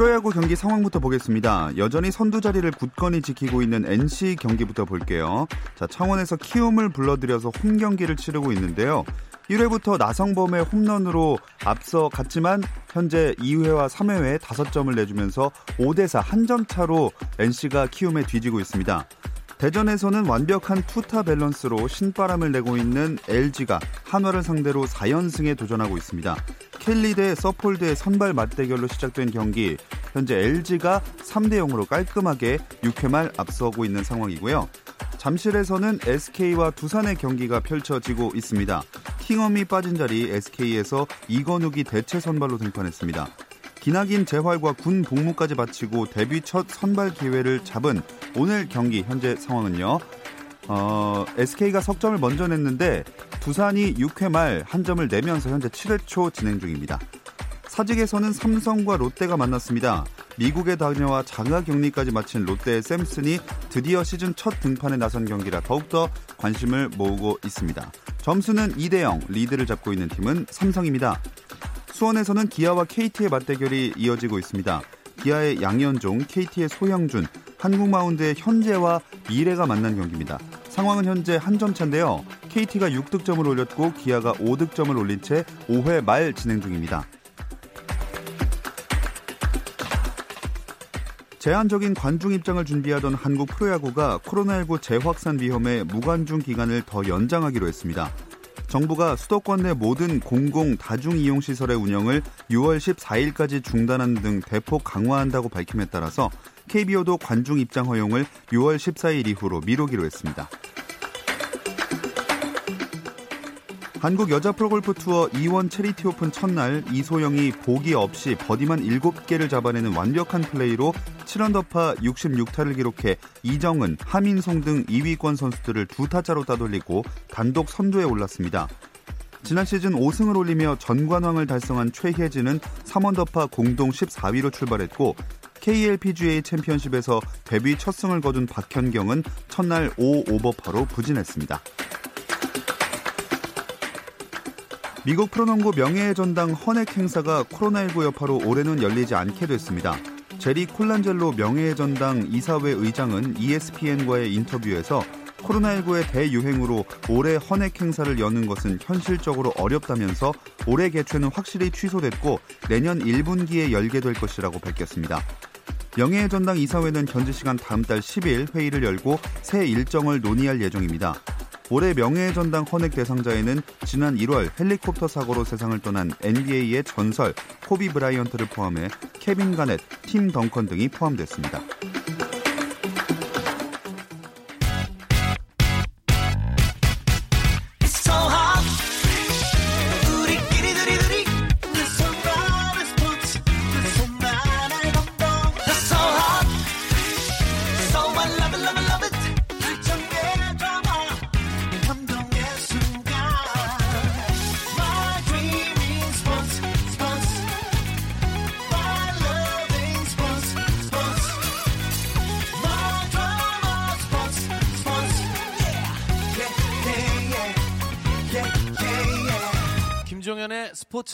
프로야구 경기 상황부터 보겠습니다. 여전히 선두 자리를 굳건히 지키고 있는 NC 경기부터 볼게요. 자, 창원에서 키움을 불러들여서 홈 경기를 치르고 있는데요. 1회부터 나성범의 홈런으로 앞서 갔지만 현재 2회와 3회에 5점을 내주면서 5대4 한 점 차로 NC가 키움에 뒤지고 있습니다. 대전에서는 완벽한 투타 밸런스로 신바람을 내고 있는 LG가 한화를 상대로 4연승에 도전하고 있습니다. 켈리 대 서폴드의 선발 맞대결로 시작된 경기 현재 LG가 3대 0으로 깔끔하게 6회 말 앞서고 있는 상황이고요. 잠실에서는 SK와 두산의 경기가 펼쳐지고 있습니다. 킹엄이 빠진 자리 SK에서 이건욱이 대체 선발로 등판했습니다. 기나긴 재활과 군 복무까지 마치고 데뷔 첫 선발 기회를 잡은 오늘 경기 현재 상황은요. 어, SK가 석점을 먼저 냈는데 두산이 6회 말 한 점을 내면서 현재 7회 초 진행 중입니다. 사직에서는 삼성과 롯데가 만났습니다. 미국에 다녀와 자가 격리까지 마친 롯데의 샘슨이 드디어 시즌 첫 등판에 나선 경기라 더욱더 관심을 모으고 있습니다. 점수는 2대 0 리드를 잡고 있는 팀은 삼성입니다. 수원에서는 기아와 KT의 맞대결이 이어지고 있습니다. 기아의 양현종, KT의 소형준, 한국 마운드의 현재와 미래가 만난 경기입니다. 상황은 현재 한 점 차인데요. KT가 6득점을 올렸고 기아가 5득점을 올린 채 5회 말 진행 중입니다. 제한적인 관중 입장을 준비하던 한국 프로야구가 코로나19 재확산 위험에 무관중 기간을 더 연장하기로 했습니다. 정부가 수도권 내 모든 공공 다중 이용 시설의 운영을 6월 14일까지 중단하는 등 대폭 강화한다고 밝힘에 따라서 KBO도 관중 입장 허용을 6월 14일 이후로 미루기로 했습니다. 한국 여자 프로골프 투어 E1 채리티 오픈 첫날 이소영이 보기 없이 버디만 7개를 잡아내는 완벽한 플레이로 7언더파 66타를 기록해 이정은, 하민송 등 2위권 선수들을 두 타 차로 따돌리고 단독 선두에 올랐습니다. 지난 시즌 5승을 올리며 전관왕을 달성한 최혜진은 3언더파 공동 14위로 출발했고 KLPGA 챔피언십에서 데뷔 첫 승을 거둔 박현경은 첫날 5오버파로 부진했습니다. 미국 프로농구 명예의 전당 헌액 행사가 코로나19 여파로 올해는 열리지 않게 됐습니다. 제리 콜란젤로 명예의 전당 이사회 의장은 ESPN과의 인터뷰에서 코로나19의 대유행으로 올해 헌액 행사를 여는 것은 현실적으로 어렵다면서 올해 개최는 확실히 취소됐고 내년 1분기에 열게 될 것이라고 밝혔습니다. 명예의 전당 이사회는 현지 시간 다음 달 10일 회의를 열고 새 일정을 논의할 예정입니다. 올해 명예의 전당 헌액 대상자에는 지난 1월 헬리콥터 사고로 세상을 떠난 NBA의 전설 코비 브라이언트를 포함해 케빈 가넷, 팀 덩컨 등이 포함됐습니다.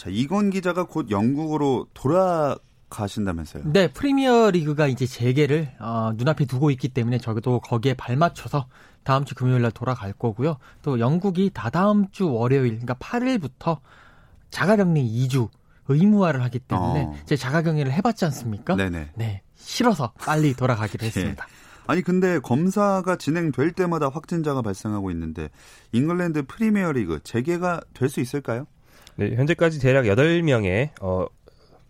자, 이건 기자가 곧 영국으로 돌아 가신다면서요? 네, 프리미어 리그가 이제 재개를 어, 눈앞에 두고 있기 때문에 저도 거기에 발맞춰서 다음 주 금요일 날 돌아갈 거고요. 또 영국이 다다음 주 월요일, 그러니까 8일부터 자가격리 2주 의무화를 하기 때문에 어. 제 자가격리를 해봤지 않습니까? 네네. 네, 싫어서 빨리 돌아가기로 했습니다. 아니 근데 검사가 진행될 때마다 확진자가 발생하고 있는데 잉글랜드 프리미어리그 재개가 될 수 있을까요? 네, 현재까지 대략 8명의 어,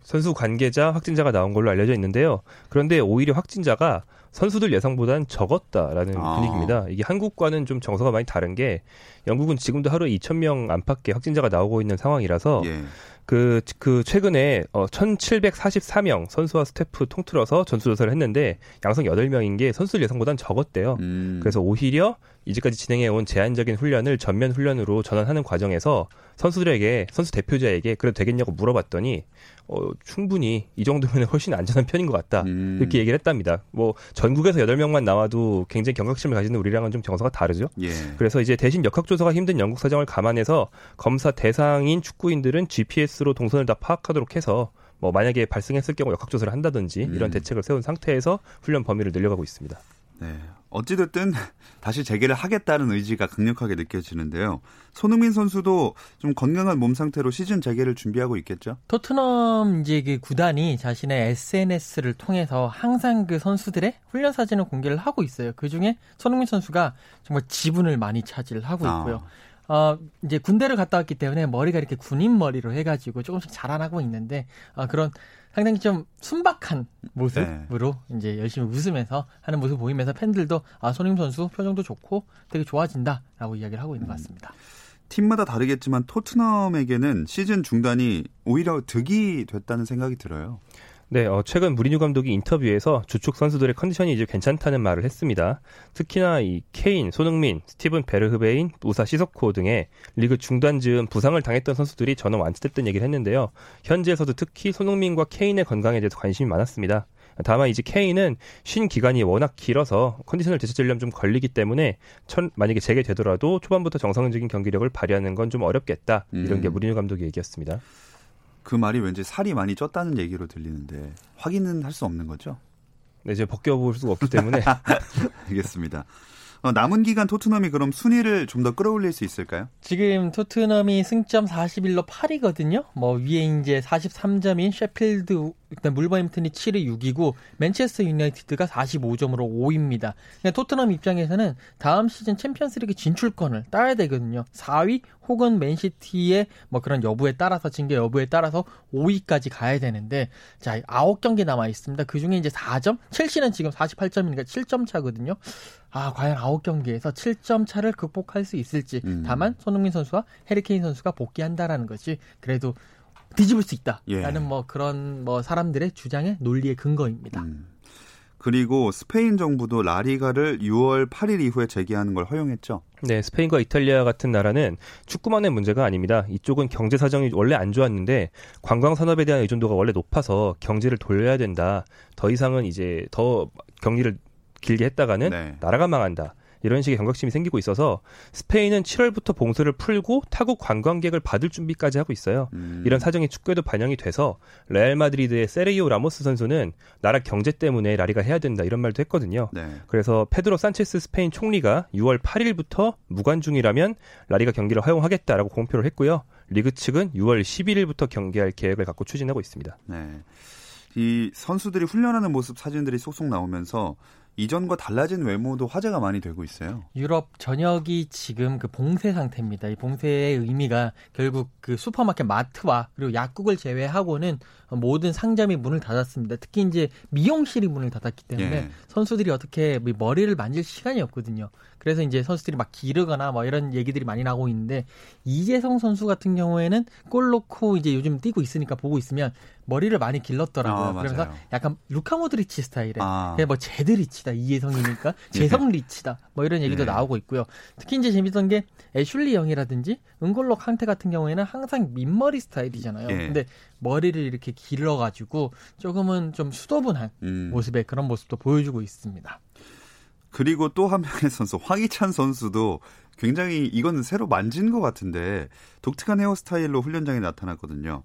선수 관계자 확진자가 나온 걸로 알려져 있는데요. 그런데 오히려 확진자가 선수들 예상보단 적었다라는 아. 분위기입니다. 이게 한국과는 좀 정서가 많이 다른 게 영국은 지금도 하루에 2,000명 안팎의 확진자가 나오고 있는 상황이라서 예. 그, 그, 최근에, 어, 1744명 선수와 스태프 통틀어서 전수조사를 했는데, 양성 8명인 게 선수들 예상보단 적었대요. 음. 그래서 오히려 이제까지 진행해온 제한적인 훈련을 전면 훈련으로 전환하는 과정에서 선수들에게, 선수 대표자에게 그래도 되겠냐고 물어봤더니, 어, 충분히 이 정도면 훨씬 안전한 편인 것 같다. 음. 이렇게 얘기를 했답니다. 뭐, 전국에서 8명만 나와도 굉장히 경각심을 가지는 우리랑은 좀 정서가 다르죠. 예. 그래서 이제 대신 역학조사가 힘든 영국 사정을 감안해서 검사 대상인 축구인들은 GPS로 동선을 다 파악하도록 해서 뭐 만약에 발생했을 경우 역학조사를 한다든지 음. 이런 대책을 세운 상태에서 훈련 범위를 늘려가고 있습니다. 네. 어찌됐든 다시 재개를 하겠다는 의지가 강력하게 느껴지는데요. 손흥민 선수도 좀 건강한 몸 상태로 시즌 재개를 준비하고 있겠죠? 토트넘 이제 그 구단이 자신의 SNS를 통해서 항상 그 선수들의 훈련 사진을 공개를 하고 있어요. 그 중에 손흥민 선수가 정말 지분을 많이 차지하고 아. 있고요. 어, 이제 군대를 갔다 왔기 때문에 머리가 이렇게 군인 머리로 해가지고 조금씩 자라나고 있는데, 어, 그런 상당히 좀 순박한 모습으로 이제 열심히 웃으면서 하는 모습 보이면서 팬들도 아, 손흥민 선수 표정도 좋고 되게 좋아진다라고 이야기를 하고 있는 것 같습니다. 팀마다 다르겠지만 토트넘에게는 시즌 중단이 오히려 득이 됐다는 생각이 들어요. 네, 어, 최근 무리뉴 감독이 인터뷰에서 주축 선수들의 컨디션이 이제 괜찮다는 말을 했습니다. 특히나 이 케인, 손흥민, 스티븐 베르흐베인, 우사 시소코 등의 리그 중단 즈음 부상을 당했던 선수들이 전원 완치됐다는 얘기를 했는데요. 현지에서도 특히 손흥민과 케인의 건강에 대해서 관심이 많았습니다. 다만 이제 케인은 쉰 기간이 워낙 길어서 컨디션을 되찾으려면 좀 걸리기 때문에 천, 만약에 재개되더라도 초반부터 정상적인 경기력을 발휘하는 건 좀 어렵겠다. 이런 게 음. 무리뉴 감독의 얘기였습니다. 그 말이 왠지 살이 많이 쪘다는 얘기로 들리는데 확인은 할 수 없는 거죠? 네, 이제 벗겨볼 수가 없기 때문에 알겠습니다. 어, 남은 기간 토트넘이 그럼 순위를 좀 더 끌어올릴 수 있을까요? 지금 토트넘이 승점 41로 8위거든요. 뭐 위에 이제 43점인 셰필드 일단 물버햄튼이 7위 6위고 맨체스터 유나이티드가 45점으로 5위입니다. 그냥 토트넘 입장에서는 다음 시즌 챔피언스리그 진출권을 따야 되거든요. 4위 혹은 맨시티의 뭐 그런 여부에 따라서 징계 여부에 따라서 5위까지 가야 되는데 자 9경기 남아 있습니다. 그 중에 이제 4점 첼시는 지금 48점이니까 7점 차거든요. 아, 과연 9경기에서 7점 차를 극복할 수 있을지. 음. 다만 손흥민 선수와 해리케인 선수가 복귀한다라는 것이 그래도 뒤집을 수 있다라는 예. 뭐 그런 뭐 사람들의 주장의 논리의 근거입니다. 음. 그리고 스페인 정부도 라리가를 6월 8일 이후에 재개하는 걸 허용했죠. 네, 스페인과 이탈리아 같은 나라는 축구만의 문제가 아닙니다. 이쪽은 경제 사정이 원래 안 좋았는데 관광 산업에 대한 의존도가 원래 높아서 경제를 돌려야 된다. 더 이상은 이제 더 경기를 길게 했다가는 네. 나라가 망한다. 이런 식의 경각심이 생기고 있어서 스페인은 7월부터 봉쇄를 풀고 타국 관광객을 받을 준비까지 하고 있어요. 음. 이런 사정이 축구에도 반영이 돼서 레알 마드리드의 세르히오 라모스 선수는 나라 경제 때문에 라리가 해야 된다 이런 말도 했거든요. 네. 그래서 페드로 산체스 스페인 총리가 6월 8일부터 무관중이라면 라리가 경기를 허용하겠다라고 공표를 했고요. 리그 측은 6월 11일부터 경기할 계획을 갖고 추진하고 있습니다. 네. 이 선수들이 훈련하는 모습 사진들이 쏙쏙 나오면서 이전과 달라진 외모도 화제가 많이 되고 있어요. 유럽 전역이 지금 그 봉쇄 상태입니다. 이 봉쇄의 의미가 결국 그 슈퍼마켓 마트와 그리고 약국을 제외하고는 모든 상점이 문을 닫았습니다. 특히 이제 미용실이 문을 닫았기 때문에 예. 선수들이 어떻게 뭐 머리를 만질 시간이 없거든요. 그래서 이제 선수들이 막 기르거나 뭐 이런 얘기들이 많이 나오고 있는데 이재성 선수 같은 경우에는 골 넣고 이제 요즘 뛰고 있으니까 보고 있으면 머리를 많이 길렀더라고요. 아. 그러면서 약간 루카 모드리치 스타일의 아. 그냥 뭐 제드리치다 이재성이니까 재성 리치다 뭐 이런 얘기도 예. 나오고 있고요. 특히 이제 재밌던 게 애슐리 영이라든지 은골로 캉테 같은 경우에는 항상 민머리 스타일이잖아요. 예. 근데 머리를 이렇게 길러가지고 조금은 좀 수도분한 음. 모습의 그런 모습도 보여주고 있습니다. 그리고 또 한 명의 선수 황희찬 선수도 굉장히 이거는 새로 만진 것 같은데 독특한 헤어스타일로 훈련장에 나타났거든요.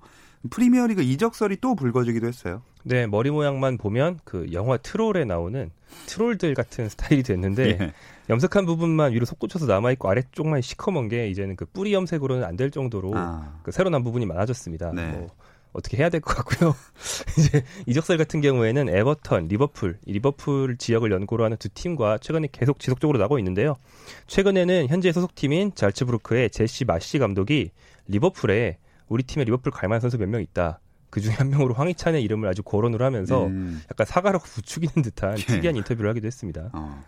프리미어리그 이적설이 또 불거지기도 했어요. 네, 머리 모양만 보면 그 영화 트롤에 나오는 트롤들 같은 스타일이 됐는데 예. 염색한 부분만 위로 솟구쳐서 남아 있고 아래쪽만 시커먼 게 이제는 그 뿌리 염색으로는 안 될 정도로 아. 그 새로 난 부분이 많아졌습니다. 네. 뭐 어떻게 해야 될 것 같고요. 이제 이적설 같은 경우에는 에버턴, 리버풀, 리버풀 지역을 연고로 하는 두 팀과 최근에 계속 지속적으로 나고 있는데요. 최근에는 현재 소속팀인 잘츠부르크의 제시 마시 감독이 리버풀에 우리 팀에 리버풀 갈만한 선수 몇 명 있다. 그 중에 한 명으로 황희찬의 이름을 아주 거론을 하면서 음. 약간 사과라고 부추기는 듯한 예. 특이한 인터뷰를 하기도 했습니다. 어.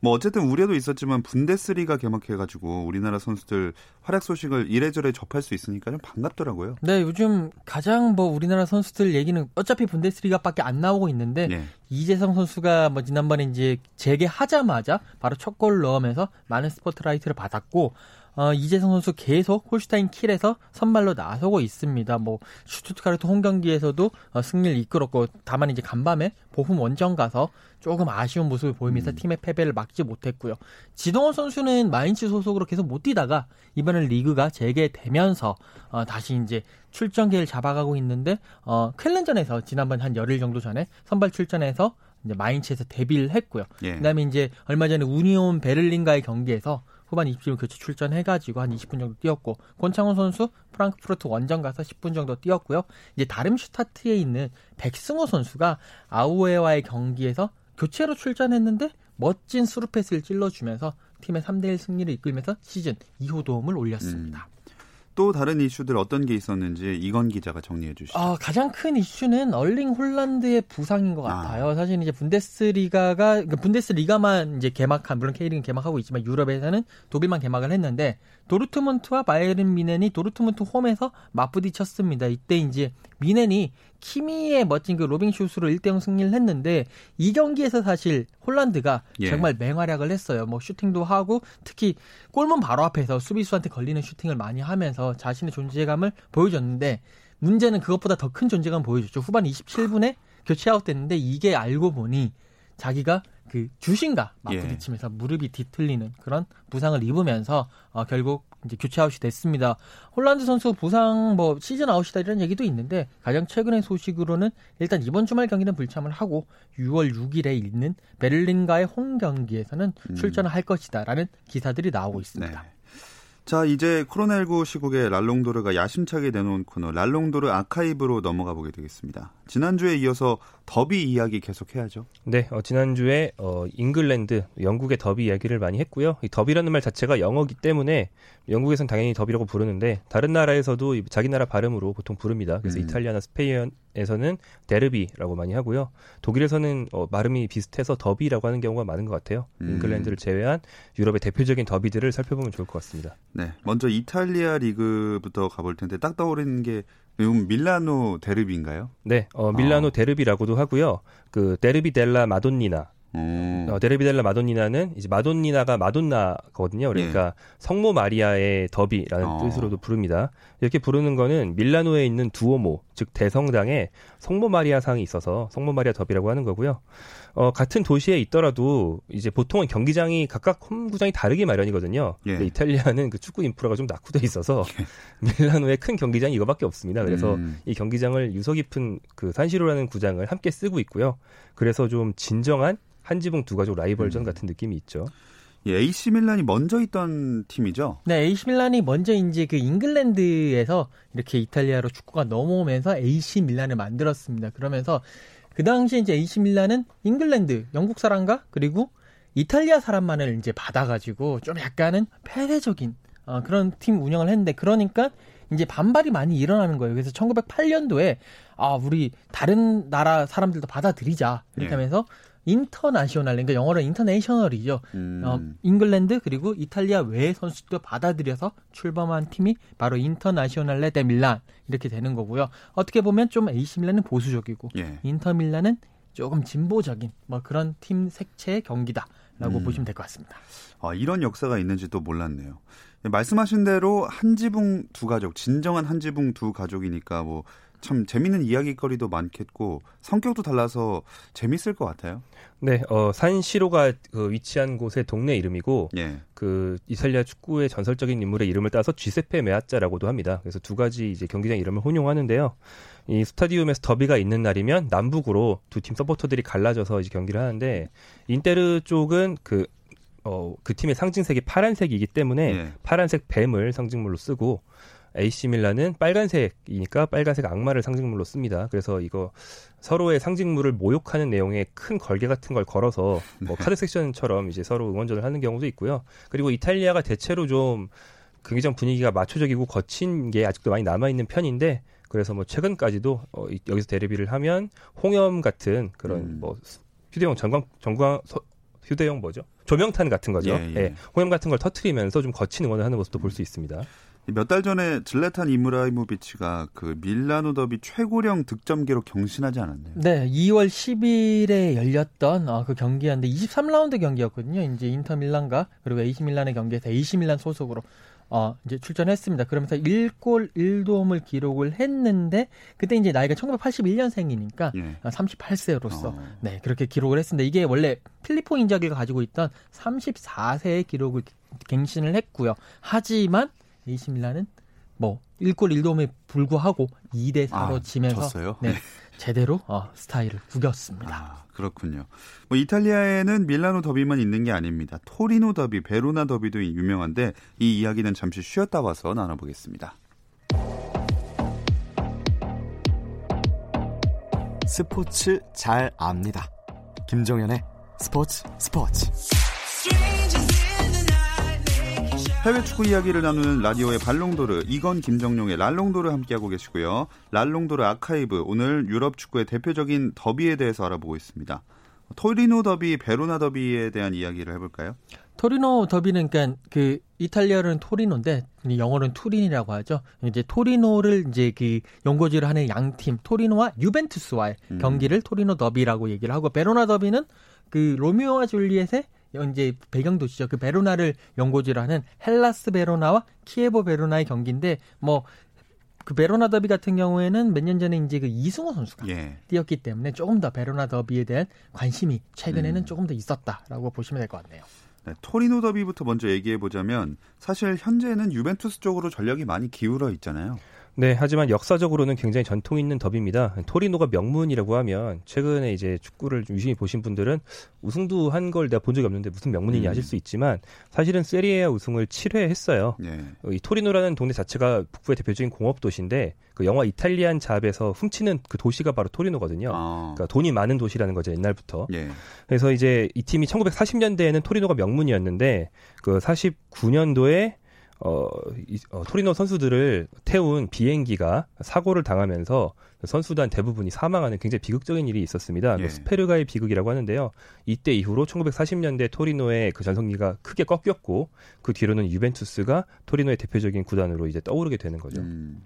뭐 어쨌든 우려도 있었지만 분데스리가 개막해가지고 우리나라 선수들 활약 소식을 이래저래 접할 수 있으니까 좀 반갑더라고요. 네, 요즘 가장 뭐 우리나라 선수들 얘기는 어차피 분데스리가밖에 안 나오고 있는데 네. 이재성 선수가 뭐 지난번에 이제 재개하자마자 바로 첫 골 넣으면서 많은 스포트라이트를 받았고 어, 이재성 선수 계속 홀슈타인 킬에서 선발로 나서고 있습니다. 뭐 슈투트가르트 홈 경기에서도 어, 승리를 이끌었고 다만 이제 간밤에 보훔 원정 가서 조금 아쉬운 모습을 보이면서 음. 팀의 패배를 막지 못했고요. 지동원 선수는 마인츠 소속으로 계속 못 뛰다가 이번에 리그가 재개되면서 어, 다시 이제 출전기를 잡아가고 있는데 어, 쾰른전에서 지난번 한 열일 정도 전에 선발 출전해서 이제 마인츠에서 데뷔를 했고요. 예. 그다음에 이제 얼마 전에 우니온 베를린과의 경기에서 후반 20분 교체 출전해가지고 한 20분 정도 뛰었고 권창훈 선수 프랑크푸르트 원정 가서 10분 정도 뛰었고요. 이제 다름슈타트에 있는 백승호 선수가 아우에와의 경기에서 교체로 출전했는데 멋진 수루패스를 찔러주면서 팀의 3대1 승리를 이끌면서 시즌 2호 도움을 올렸습니다. 음. 또 다른 이슈들 어떤 게 있었는지 이건 기자가 정리해 주시죠. 아, 가장 큰 이슈는 얼링 홀란드의 부상인 것 아. 같아요. 아. 사실 이제 분데스리가가 그러니까 분데스리가만 이제 개막한 물론 K리그는 개막하고 있지만 유럽에서는 독일만 개막을 했는데 도르트문트와 바이에른 뮌헨이 도르트문트 홈에서 맞부딪혔습니다. 이때 이제 뮌헨이 키미의 멋진 그 로빙 슛으로 1대0 승리를 했는데 이 경기에서 사실 홀란드가 예. 정말 맹활약을 했어요. 뭐 슈팅도 하고 특히 골문 바로 앞에서 수비수한테 걸리는 슈팅을 많이 하면서 자신의 존재감을 보여줬는데 문제는 그것보다 더 큰 존재감 을 보여줬죠. 후반 27분에 교체 아웃됐는데 이게 알고 보니 자기가 그 주심과 맞부딪히면서 예. 무릎이 뒤틀리는 그런 부상을 입으면서 어, 결국 이제 교체 아웃이 됐습니다. 홀란드 선수 부상 뭐 시즌 아웃이다 이런 얘기도 있는데 가장 최근의 소식으로는 일단 이번 주말 경기는 불참을 하고 6월 6일에 있는 베를린과의 홈 경기에서는 음. 출전을 할 것이다라는 기사들이 나오고 있습니다. 네. 자, 이제 코로나19 시국에 랄롱도르가 야심차게 내놓은 코너 랄롱도르 아카이브로 넘어가 보게 되겠습니다. 지난주에 이어서 더비 이야기 계속 해야죠. 네, 어, 지난주에 어, 잉글랜드, 영국의 더비 이야기를 많이 했고요. 이 더비라는 말 자체가 영어기 때문에 영국에선 당연히 더비라고 부르는데 다른 나라에서도 자기 나라 발음으로 보통 부릅니다. 그래서 음. 이탈리아나 스페인에서는 데르비라고 많이 하고요. 독일에서는 어, 발음이 비슷해서 더비라고 하는 경우가 많은 것 같아요. 음. 잉글랜드를 제외한 유럽의 대표적인 더비들을 살펴보면 좋을 것 같습니다. 네, 먼저 이탈리아 리그부터 가볼 텐데 딱 떠오르는 게 이건 밀라노 데르비인가요? 네, 어, 밀라노 아. 데르비라고도 하고요. 그 데르비 델라 마돈니나 음. 어, 데르비델라 마돈니나는 이제 마돈니나가 마돈나거든요. 그러니까 예. 성모 마리아의 더비라는 어. 뜻으로도 부릅니다. 이렇게 부르는 거는 밀라노에 있는 두오모, 즉 대성당에 성모 마리아 상이 있어서 성모 마리아 더비라고 하는 거고요. 어, 같은 도시에 있더라도 이제 보통은 경기장이 각각 홈구장이 다르게 마련이거든요. 예. 근데 이탈리아는 그 축구 인프라가 좀 낙후돼 있어서 예. 밀라노에 큰 경기장이 이거밖에 없습니다. 그래서 음. 이 경기장을 유서 깊은 그 산시로라는 구장을 함께 쓰고 있고요. 그래서 좀 진정한 한 지붕 두 가족 라이벌전 음. 같은 느낌이 있죠. 예, AC 밀란이 먼저 있던 팀이죠. 네, AC 밀란이 먼저 이제 그 잉글랜드에서 이렇게 이탈리아로 축구가 넘어오면서 AC 밀란을 만들었습니다. 그러면서 그 당시에 이제 AC 밀란은 잉글랜드, 영국 사람과 그리고 이탈리아 사람만을 이제 받아가지고 좀 약간은 폐쇄적인 어, 그런 팀 운영을 했는데 그러니까 이제 반발이 많이 일어나는 거예요. 그래서 1908년도에 아 우리 다른 나라 사람들도 받아들이자 이렇게 네. 하면서 인터나셔널, 그러니까 영어로 인터내셔널이죠. 음. 어, 잉글랜드 그리고 이탈리아 외의 선수도 받아들여서 출범한 팀이 바로 인터나셔널레 데 밀란 이렇게 되는 거고요. 어떻게 보면 좀 AC 밀란은 보수적이고 예. 인터 밀란은 조금 진보적인 뭐 그런 팀 색채의 경기다 라고 음. 보시면 될 것 같습니다. 아, 이런 역사가 있는지도 몰랐네요. 말씀하신 대로 한 지붕 두 가족, 진정한 한 지붕 두 가족이니까 뭐 참 재밌는 이야기거리도 많겠고 성격도 달라서 재밌을 것 같아요. 네, 어, 산시로가 그 위치한 곳의 동네 이름이고 예. 그 이탈리아 축구의 전설적인 인물의 이름을 따서 쥐세페 메아짜라고도 합니다. 그래서 두 가지 이제 경기장 이름을 혼용하는데요. 이 스타디움에서 더비가 있는 날이면 남북으로 두 팀 서포터들이 갈라져서 이제 경기를 하는데 인테르 쪽은 그 어, 그 팀의 상징색이 파란색이기 때문에 예. 파란색 뱀을 상징물로 쓰고 AC 밀란은 빨간색이니까 빨간색 악마를 상징물로 씁니다. 그래서 이거 서로의 상징물을 모욕하는 내용의 큰 걸개 같은 걸 걸어서 뭐 카드 섹션처럼 이제 서로 응원전을 하는 경우도 있고요. 그리고 이탈리아가 대체로 좀 경기장 분위기가 마초적이고 거친 게 아직도 많이 남아 있는 편인데 그래서 뭐 최근까지도 어, 이- 여기서 대리비를 하면 홍염 같은 그런 음. 뭐 휴대용 전광 전광 서- 휴대용 뭐죠? 조명탄 같은 거죠. 예, 예. 홍염 같은 걸 터트리면서 좀 거친 응원을 하는 모습도 볼 수 있습니다. 몇 달 전에 즐라탄 이브라히모비치가 그 밀라노 더비 최고령 득점 기록 경신하지 않았나요? 네, 2월 10일에 열렸던 어, 그 경기였는데 23라운드 경기였거든요. 이제 인터 밀란과 그리고 AC 밀란의 경기에서 AC 밀란 소속으로 어, 이제 출전했습니다. 그러면서 1골 1도움을 기록을 했는데 그때 이제 나이가 1981년생이니까 예. 38세로서 어. 네, 그렇게 기록을 했습니다. 이게 원래 필리포 인자기가 가지고 있던 34세의 기록을 갱신을 했고요. 하지만 AC 밀란은 뭐 1골 1도움에 불구하고 2대 4로 아, 지면서 졌어요? 네, 제대로 어, 스타일을 구겼습니다. 아, 그렇군요. 뭐 이탈리아에는 밀라노 더비만 있는 게 아닙니다. 토리노 더비, 베로나 더비도 유명한데 이 이야기는 잠시 쉬었다 와서 나눠보겠습니다. 스포츠 잘 압니다. 김종현의 스포츠 스포츠. 해외 축구 이야기를 나누는 라디오의 발롱도르 이건 김정용의 랄롱도르 함께하고 계시고요. 랄롱도르 아카이브 오늘 유럽 축구의 대표적인 더비에 대해서 알아보고 있습니다. 토리노 더비, 베로나 더비에 대한 이야기를 해볼까요? 토리노 더비는 그러니까 그 이탈리아로는 토리노인데 영어로는 투린이라고 하죠. 이제 토리노를 이제 그 연고지를 하는 양팀 토리노와 유벤투스와의 음. 경기를 토리노 더비라고 얘기를 하고 베로나 더비는 그 로미오와 줄리엣의 이제 배경 도시죠. 그 베로나를 연고지로 하는 헬라스 베로나와 키에보 베로나의 경기인데 뭐 그 베로나 더비 같은 경우에는 몇 년 전에 이제 그 이승우 선수가 예. 뛰었기 때문에 조금 더 베로나 더비에 대한 관심이 최근에는 음. 조금 더 있었다라고 보시면 될 것 같네요. 네, 토리노 더비부터 먼저 얘기해 보자면 사실 현재는 유벤투스 쪽으로 전력이 많이 기울어 있잖아요. 네, 하지만 역사적으로는 굉장히 전통 있는 더비입니다. 토리노가 명문이라고 하면 최근에 이제 축구를 좀 유심히 보신 분들은 우승도 한 걸 내가 본 적이 없는데 무슨 명문이냐 음. 하실 수 있지만 사실은 세리에 우승을 7회 했어요. 예. 어, 이 토리노라는 동네 자체가 북부의 대표적인 공업 도시인데 그 영화 이탈리안 잡에서 훔치는 그 도시가 바로 토리노거든요. 아. 그러니까 돈이 많은 도시라는 거죠 옛날부터. 예. 그래서 이제 이 팀이 1940년대에는 토리노가 명문이었는데 그 49년도에 어, 이, 어, 토리노 선수들을 태운 비행기가 사고를 당하면서 선수단 대부분이 사망하는 굉장히 비극적인 일이 있었습니다. 예. 뭐 스페르가의 비극이라고 하는데요. 이때 이후로 1940년대 토리노의 그 전성기가 크게 꺾였고 그 뒤로는 유벤투스가 토리노의 대표적인 구단으로 이제 떠오르게 되는 거죠. 음,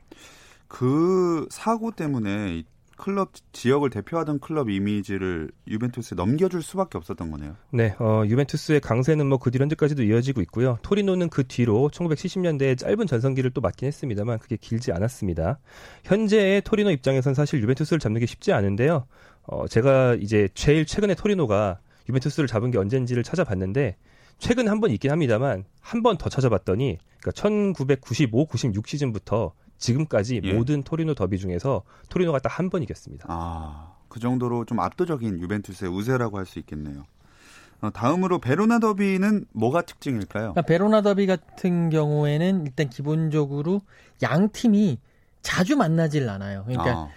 그 사고 때문에 이 클럽 지역을 대표하던 클럽 이미지를 유벤투스에 넘겨줄 수밖에 없었던 거네요. 네, 어, 유벤투스의 강세는 뭐 그 뒤로 현재까지도 이어지고 있고요. 토리노는 그 뒤로 1970년대에 짧은 전성기를 또 맞긴 했습니다만 그게 길지 않았습니다. 현재의 토리노 입장에선 사실 유벤투스를 잡는 게 쉽지 않은데요. 어, 제가 이제 제일 최근에 토리노가 유벤투스를 잡은 게 언젠지를 찾아봤는데 최근 한 번 있긴 합니다만 한 번 더 찾아봤더니 그러니까 1995, 96 시즌부터 지금까지 예. 모든 토리노 더비 중에서 토리노가 딱 한 번 이겼습니다. 아, 그 정도로 좀 압도적인 유벤투스의 우세라고 할 수 있겠네요. 어, 다음으로 베로나 더비는 뭐가 특징일까요? 그러니까 베로나 더비 같은 경우에는 일단 기본적으로 양 팀이 자주 만나질 않아요. 그러니까 아, 그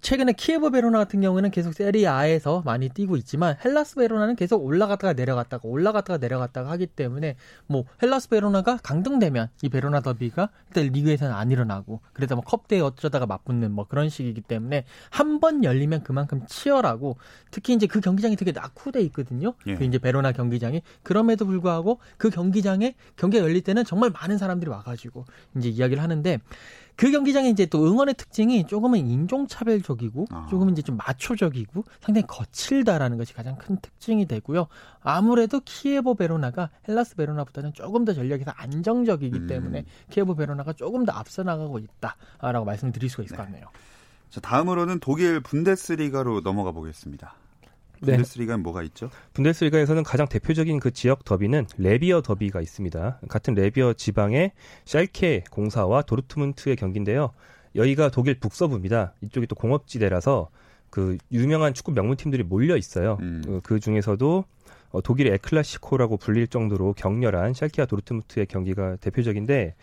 최근에 키에보 베로나 같은 경우에는 계속 세리에 A에서 많이 뛰고 있지만 헬라스 베로나는 계속 올라갔다가 내려갔다가 올라갔다가 내려갔다가 하기 때문에 뭐 헬라스 베로나가 강등되면 이 베로나 더비가 일단 리그에서는 안 일어나고 그래서 뭐 컵대회 어쩌다가 맞붙는 뭐 그런 식이기 때문에 한 번 열리면 그만큼 치열하고 특히 이제 그 경기장이 되게 낙후돼 있거든요. 예. 그 이제 베로나 경기장이 그럼에도 불구하고 그 경기장에 경기가 열릴 때는 정말 많은 사람들이 와가지고 이제 이야기를 하는데 그 경기장의 이제 또 응원의 특징이 조금은 인종차별적이고 아. 조금 이제 좀 마초적이고 상당히 거칠다라는 것이 가장 큰 특징이 되고요. 아무래도 키예보 베로나가 헬라스 베로나보다는 조금 더 전력에서 안정적이기 음. 때문에 키예보 베로나가 조금 더 앞서 나가고 있다라고 말씀을 드릴 수가 있을 것 같네요. 자, 다음으로는 독일 분데스리가로 넘어가 보겠습니다. 네. 분데스리가는 뭐가 있죠? 분데스리가에서는 가장 대표적인 그 지역 더비는 레비어 더비가 있습니다. 같은 레비어 지방의 샬케 공사와 도르트문트의 경기인데요. 여기가 독일 북서부입니다. 이쪽이 또 공업지대라서 그 유명한 축구 명문팀들이 몰려 있어요. 음. 어, 그 중에서도 어, 독일의 에클라시코라고 불릴 정도로 격렬한 샬케와 도르트문트의 경기가 대표적인데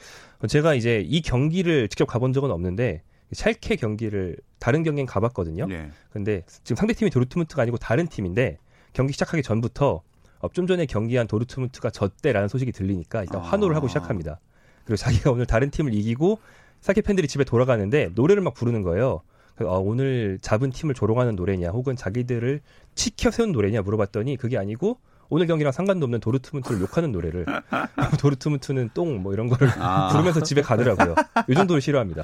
어, 제가 이제 이 경기를 직접 가본 적은 없는데 샬케 경기를 다른 경기엔 가봤거든요. 네. 근데 지금 상대 팀이 도르트문트가 아니고 다른 팀인데 경기 시작하기 전부터 어, 좀 전에 경기한 도르트문트가 졌대라는 소식이 들리니까 일단 환호를 하고 아. 시작합니다. 그리고 자기가 오늘 다른 팀을 이기고 사케 팬들이 집에 돌아가는데 노래를 막 부르는 거예요. 어, 오늘 잡은 팀을 조롱하는 노래냐 혹은 자기들을 치켜 세운 노래냐 물어봤더니 그게 아니고 오늘 경기랑 상관도 없는 도르트문트를 욕하는 노래를 도르트문트는 똥 뭐 이런 거를 아. 부르면서 집에 가더라고요. 이 정도로 싫어합니다.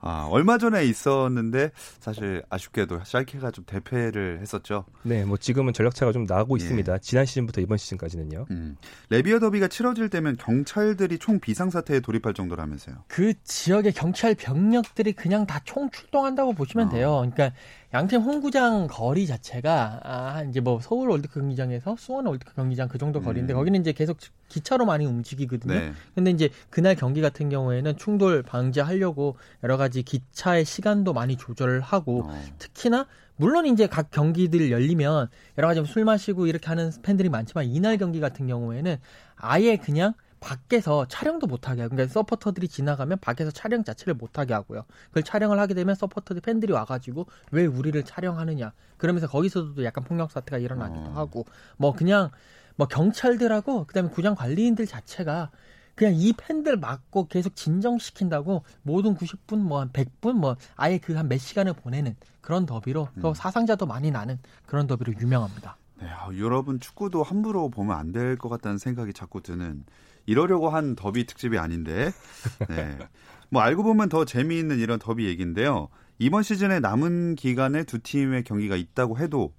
아, 얼마 전에 있었는데 사실 아쉽게도 샬케가 좀 대패를 했었죠. 네, 뭐 지금은 전력차가 좀 나고 예. 있습니다. 지난 시즌부터 이번 시즌까지는요. 음. 레비어 더비가 치러질 때면 경찰들이 총 비상 사태에 돌입할 정도라면서요. 그 지역의 경찰 병력들이 그냥 다 총 출동한다고 보시면 어. 돼요. 그러니까 양팀 홈구장 거리 자체가 아, 이제 뭐 서울 월드컵 경기장에서 수원 월드컵 경기장 그 정도 거리인데 음. 거기는 이제 계속 기차로 많이 움직이거든요. 네. 근데 이제 그날 경기 같은 경우에는 충돌 방지하려고 여러 가지 기차의 시간도 많이 조절을 하고 어. 특히나 물론 이제 각 경기들 열리면 여러 가지 술 마시고 이렇게 하는 팬들이 많지만 이날 경기 같은 경우에는 아예 그냥 밖에서 촬영도 못하게 하고 그러니까 서포터들이 지나가면 밖에서 촬영 자체를 못하게 하고요. 그걸 촬영을 하게 되면 서포터들 팬들이 와가지고 왜 우리를 촬영하느냐 그러면서 거기서도 약간 폭력 사태가 일어나기도 어. 하고 뭐 그냥 뭐 경찰들하고 그다음에 구장 관리인들 자체가 그냥 이 팬들 맞고 계속 진정시킨다고 모든 90분 뭐 한 100분 뭐 아예 그 한 몇 시간을 보내는 그런 더비로 또 음. 사상자도 많이 나는 그런 더비로 유명합니다. 네, 아, 유럽은 축구도 함부로 보면 안 될 것 같다는 생각이 자꾸 드는 이러려고 한 더비 특집이 아닌데. 네. 뭐 알고 보면 더 재미있는 이런 더비 얘기인데요. 이번 시즌에 남은 기간에 두 팀의 경기가 있다고 해도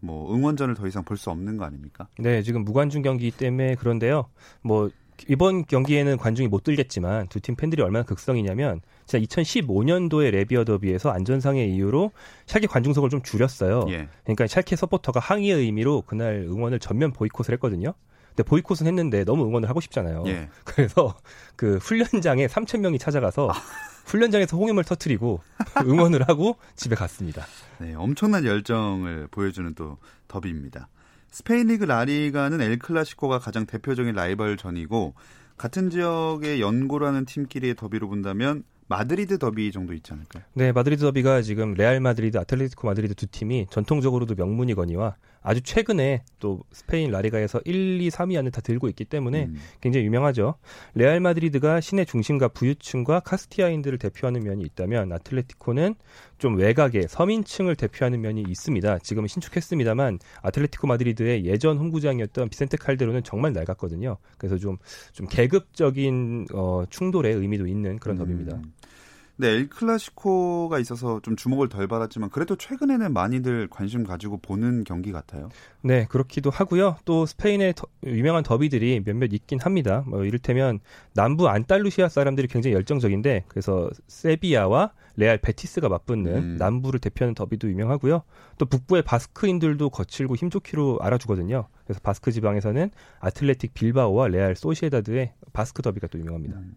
뭐 응원전을 더 이상 볼 수 없는 거 아닙니까? 네, 지금 무관중 경기 때문에 그런데요. 뭐 이번 경기에는 관중이 못 들겠지만 두 팀 팬들이 얼마나 극성이냐면 진짜 2015년도에 레비어 더비에서 안전상의 이유로 샬케 관중석을 좀 줄였어요. 예. 그러니까 샬케 서포터가 항의의 의미로 그날 응원을 전면 보이콧을 했거든요. 근데 보이콧은 했는데 너무 응원을 하고 싶잖아요. 예. 그래서 그 훈련장에 3천 명이 찾아가서 훈련장에서 홍임을 터트리고 응원을 하고 집에 갔습니다. 네, 엄청난 열정을 보여주는 또 더비입니다. 스페인 리그 라리가는 엘 클라시코가 가장 대표적인 라이벌전이고 같은 지역의 연고로 하는 팀끼리의 더비로 본다면 마드리드 더비 정도 있지 않을까요? 네, 마드리드 더비가 지금 레알 마드리드, 아틀레티코 마드리드 두 팀이 전통적으로도 명문이거니와 아주 최근에 또 스페인 라리가에서 1, 2, 3위 안을 다 들고 있기 때문에 음. 굉장히 유명하죠. 레알 마드리드가 시내 중심과 부유층과 카스티야인들을 대표하는 면이 있다면 아틀레티코는 좀 외곽의 서민층을 대표하는 면이 있습니다. 지금은 신축했습니다만 아틀레티코 마드리드의 예전 홈구장이었던 비센테 칼데론은 정말 낡았거든요. 그래서 좀, 좀 계급적인 어, 충돌의 의미도 있는 그런 더비입니다. 음. 네, 엘 클라시코가 있어서 좀 주목을 덜 받았지만 그래도 최근에는 많이들 관심 가지고 보는 경기 같아요. 네, 그렇기도 하고요. 또 스페인의 더- 유명한 더비들이 몇몇 있긴 합니다. 뭐 이를테면 남부 안달루시아 사람들이 굉장히 열정적인데 그래서 세비야와 레알 베티스가 맞붙는 음. 남부를 대표하는 더비도 유명하고요. 또 북부의 바스크인들도 거칠고 힘좋기로 알아주거든요. 그래서 바스크 지방에서는 아틀레틱 빌바오와 레알 소시에다드의 바스크 더비가 또 유명합니다. 음.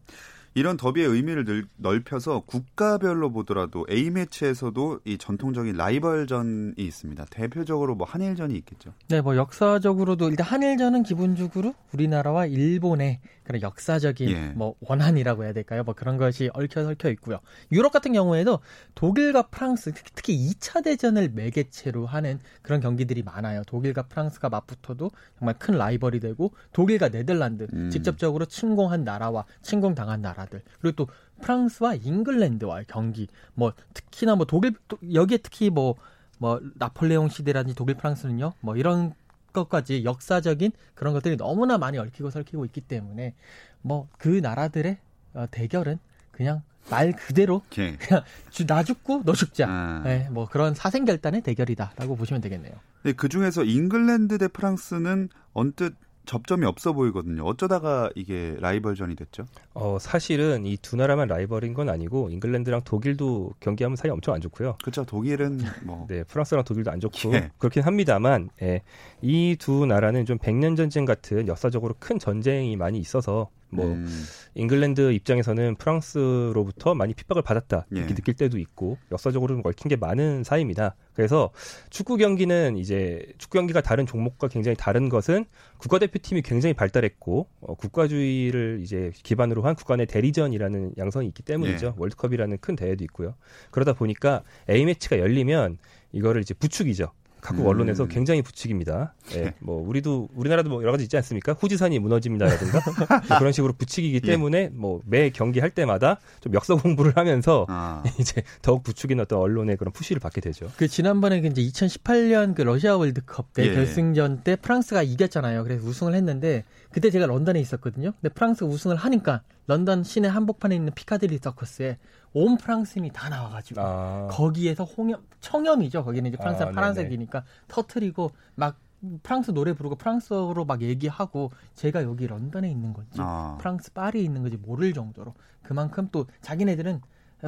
이런 더비의 의미를 늘- 넓혀서 국가별로 보더라도 A매치에서도 이 전통적인 라이벌전이 있습니다. 대표적으로 뭐 한일전이 있겠죠. 네, 뭐 역사적으로도 일단 한일전은 기본적으로 우리나라와 일본의 그런 역사적인 예. 뭐 원한이라고 해야 될까요? 뭐 그런 것이 얽혀 설켜 있고요. 유럽 같은 경우에도 독일과 프랑스 특히, 특히 2차 대전을 매개체로 하는 그런 경기들이 많아요. 독일과 프랑스가 맞붙어도 정말 큰 라이벌이 되고 독일과 네덜란드 음. 직접적으로 침공한 나라와 침공당한 나라 들 그리고 또 프랑스와 잉글랜드와의 경기 뭐 특히나 뭐 독일 또 여기에 특히 뭐뭐 나폴레옹 시대라든지 독일 프랑스는요 뭐 이런 것까지 역사적인 그런 것들이 너무나 많이 얽히고 설키고 있기 때문에 뭐 그 나라들의 어, 대결은 그냥 말 그대로 예. 그냥 주- 나 죽고 너 죽자 아. 네, 뭐 그런 사생결단의 대결이다라고 보시면 되겠네요. 그 중에서 잉글랜드 대 프랑스는 언뜻 접점이 없어 보이거든요. 어쩌다가 이게 라이벌전이 됐죠? 어, 사실은 이 두 나라만 라이벌인 건 아니고 잉글랜드랑 독일도 경기하면 사이 엄청 안 좋고요. 그렇죠. 독일은 뭐 네, 프랑스랑 독일도 안 좋고 예. 그렇긴 합니다만 예, 이 두 나라는 좀 백년 전쟁 같은 역사적으로 큰 전쟁이 많이 있어서 뭐 음, 잉글랜드 입장에서는 프랑스로부터 많이 핍박을 받았다 이렇게 예. 느낄 때도 있고 역사적으로 좀 얽힌 게 많은 사이입니다. 그래서 축구 경기는 이제 축구 경기가 다른 종목과 굉장히 다른 것은 국가대표팀이 굉장히 발달했고 어, 국가주의를 이제 기반으로 한 국가 내 대리전이라는 양성이 있기 때문이죠. 예. 월드컵이라는 큰 대회도 있고요. 그러다 보니까 A 매치가 열리면 이거를 이제 부축이죠. 각국 음. 언론에서 굉장히 부추깁니다. 예, 뭐 우리도 우리나라도 뭐 여러 가지 있지 않습니까? 후지산이 무너집니다라든가 뭐 그런 식으로 부추기기 예. 때문에 뭐 매 경기 할 때마다 좀 역사 공부를 하면서 아, 이제 더욱 부추긴 어떤 언론의 그런 푸시를 받게 되죠. 그 지난번에 그 이제 2018년 그 러시아 월드컵 때 예. 결승전 때 프랑스가 이겼잖아요. 그래서 우승을 했는데 그때 제가 런던에 있었거든요. 근데 프랑스가 우승을 하니까 런던 시내 한복판에 있는 피카딜리 서커스에 온 프랑스인이 다 나와가지고 아, 거기에서 홍염 청염이죠. 거기는 이제 프랑스가 아. 파란색이니까 터트리고 막 프랑스 노래 부르고 프랑스어로 막 얘기하고 제가 여기 런던에 있는 건지 아. 프랑스 파리에 있는 건지 모를 정도로 그만큼 또 자기네들은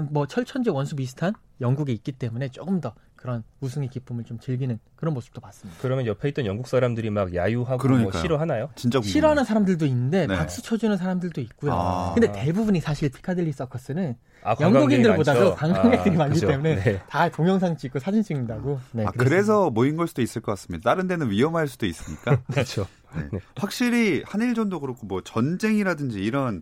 뭐 철천지 원수 비슷한 영국에 있기 때문에 조금 더 그런 우승의 기쁨을 좀 즐기는 그런 모습도 봤습니다. 그러면 옆에 있던 영국 사람들이 막 야유하고 뭐 그러니까요. 싫어하나요? 진짜. 싫어하는 사람들도 있는데 네. 박수 쳐주는 사람들도 있고요. 아. 근데 대부분이 사실 피카딜리 서커스는 아, 영국인들보다도. 관광객들이 아, 많기 그죠. 때문에 네. 다 동영상 찍고 사진 찍는다고. 네, 아. 그래서 모인 걸 수도 있을 것 같습니다. 다른 데는 위험할 수도 있으니까. 그렇죠. 네. 네. 확실히 한일전도 그렇고 뭐 전쟁이라든지 이런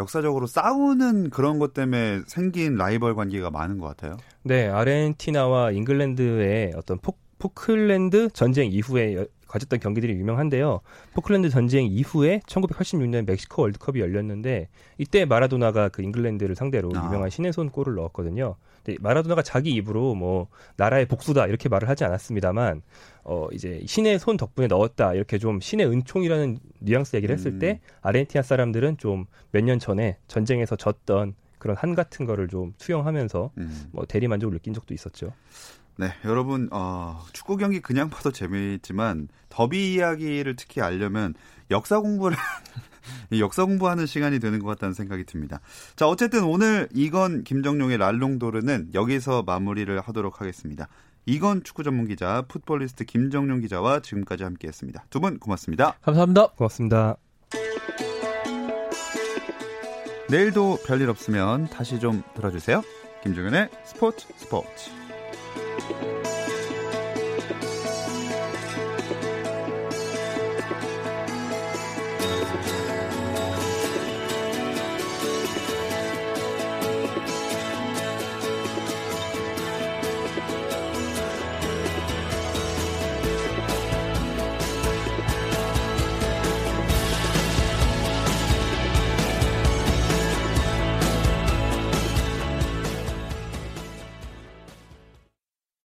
역사적으로 싸우는 그런 것 때문에 생긴 라이벌 관계가 많은 것 같아요. 네, 아르헨티나와 잉글랜드의 어떤 포, 포클랜드 전쟁 이후에 여- 가졌던 경기들이 유명한데요. 포클랜드 전쟁 이후에 1986년 멕시코 월드컵이 열렸는데 이때 마라도나가 그 잉글랜드를 상대로 아. 유명한 신의 손 골을 넣었거든요. 근데 마라도나가 자기 입으로 뭐 나라의 복수다 이렇게 말을 하지 않았습니다만 어 이제 신의 손 덕분에 넣었다 이렇게 좀 신의 은총이라는 뉘앙스 얘기를 했을 음. 때 아르헨티나 사람들은 좀 몇 년 전에 전쟁에서 졌던 그런 한 같은 거를 좀 투영하면서 음. 뭐 대리 만족을 느낀 적도 있었죠. 네, 여러분 어, 축구 경기 그냥 봐도 재미있지만 더비 이야기를 특히 알려면 역사 공부를 이 역사 공부하는 시간이 되는 것 같다는 생각이 듭니다. 자, 어쨌든 오늘 이건 김정용의 랄롱도르는 여기서 마무리를 하도록 하겠습니다. 이건 축구 전문 기자 풋볼리스트 김정용 기자와 지금까지 함께했습니다. 두 분 고맙습니다. 감사합니다. 고맙습니다. 내일도 별일 없으면 다시 좀 들어주세요. 김정현의 스포츠 스포츠.